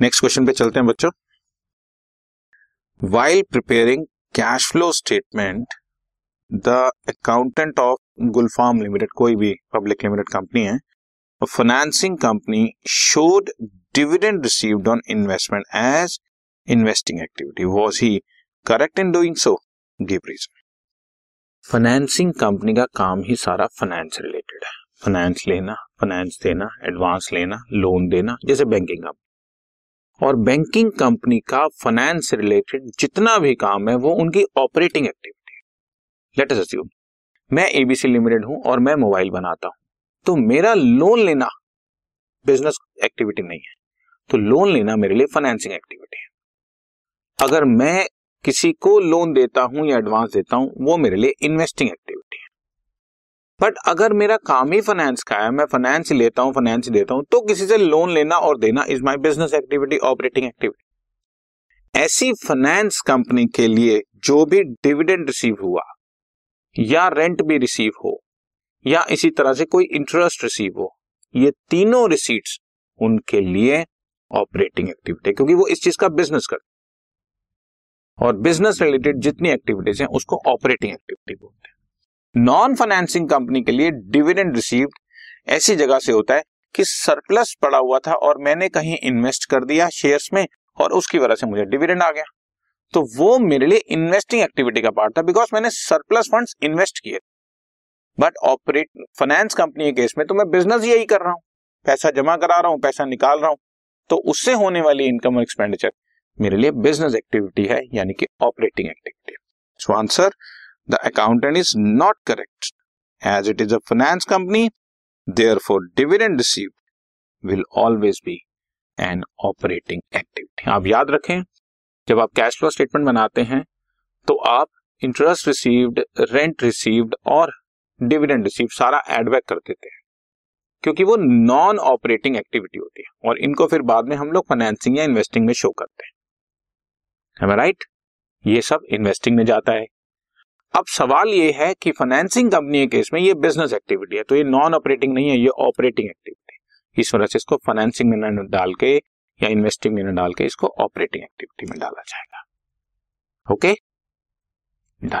Next question पे चलते हैं बच्चों। While preparing cash flow statement the accountant of Gulfarm limited कोई भी पब्लिक लिमिटेड कंपनी है financing company showed dividend received on investment as investing activity was he correct in doing so give reason financing company का काम ही सारा finance related है। Finance लेना finance देना एडवांस लेना लोन देना, जैसे बैंकिंग कंपनी और बैंकिंग कंपनी का फाइनेंस रिलेटेड जितना भी काम है, वो उनकी operating activity let us assume मैं एबीसी लिमिटेड हूँ और मैं मोबाइल बनाता हूँ। तो मेरा लोन लेना बिज़नेस एक्टिविटी नहीं है। तो लोन लेना मेरे लिए फाइनेंसिंग एक्टिविटी है। अगर मैं किसी को लोन देता हूँ या एडवांस देता हूँ, वो मेरे लिए इन्वेस्टिंग एक्टिविटी बट अगर मेरा काम ही फाइनेंस का है, मैं फाइनेंस लेता हूँ फाइनेंस देता हूँ तो किसी से लोन लेना और देना is my business activity operating activity ऐसी फाइनेंस कंपनी के लिए जो भी डिविडेंड रिसीव हुआ, या रेंट भी रिसीव हो, या इसी तरह से कोई इंटरेस्ट रिसीव हो, ये तीनों रिसीट्स उनके लिए ऑपरेटिंग एक्टिविटी क्योंकि वो इस चीज़ का बिज़नेस करते और बिज़नेस रिलेटेड जितनी एक्टिविटीज़ हैं, उसको ऑपरेटिंग एक्टिविटी बोलते हैं। नॉन फाइनेंसिंग कंपनी के लिए डिविडेंड रिसीव्ड ऐसी जगह से होता है कि सरप्लस पड़ा हुआ था और मैंने कहीं इन्वेस्ट कर दिया शेयर्स में और उसकी वजह से मुझे डिविडेंड आ गया। तो वो मेरे लिए इन्वेस्टिंग एक्टिविटी का पार्ट था बिकॉज़ मैंने सरप्लस फंड्स इन्वेस्ट किए। बट ऑपरेट फाइनेंस कंपनी के केस में तो मैं बिज़नेस यही कर रहा हूँ। पैसा जमा करा रहा हूँ, पैसा निकाल रहा हूँ। तो उससे होने वाली इनकम और एक्सपेंडिचर मेरे लिए बिज़नेस एक्टिविटी है, यानी कि operating activity so answer the accountant is not correct. As it is a finance company, therefore dividend received will always be an operating activity. आप याद रखें जब आप कैश फ्लो स्टेटमेंट बनाते हैं तो आप इंटरेस्ट रिसीव्ड रेंट रिसीव्ड और डिविडेंड रिसीव सारा एडबैक कर देते हैं क्योंकि वो नॉन ऑपरेटिंग एक्टिविटी होती है और इनको फिर बाद में हम लोग फाइनेंसिंग या इन्वेस्टिंग में शो करते हैं राइट right? ये सब इन्वेस्टिंग में जाता है अब सवाल ये है कि फाइनेंसिंग कंपनी के केस में ये बिज़नेस एक्टिविटी है तो ये नॉन ऑपरेटिंग नहीं है, ये ऑपरेटिंग एक्टिविटी इस वजह से इसको फाइनेंसिंग में न डाल के या इन्वेस्टिंग में न डाल के इसको ऑपरेटिंग एक्टिविटी में डाला जाएगा। Okay done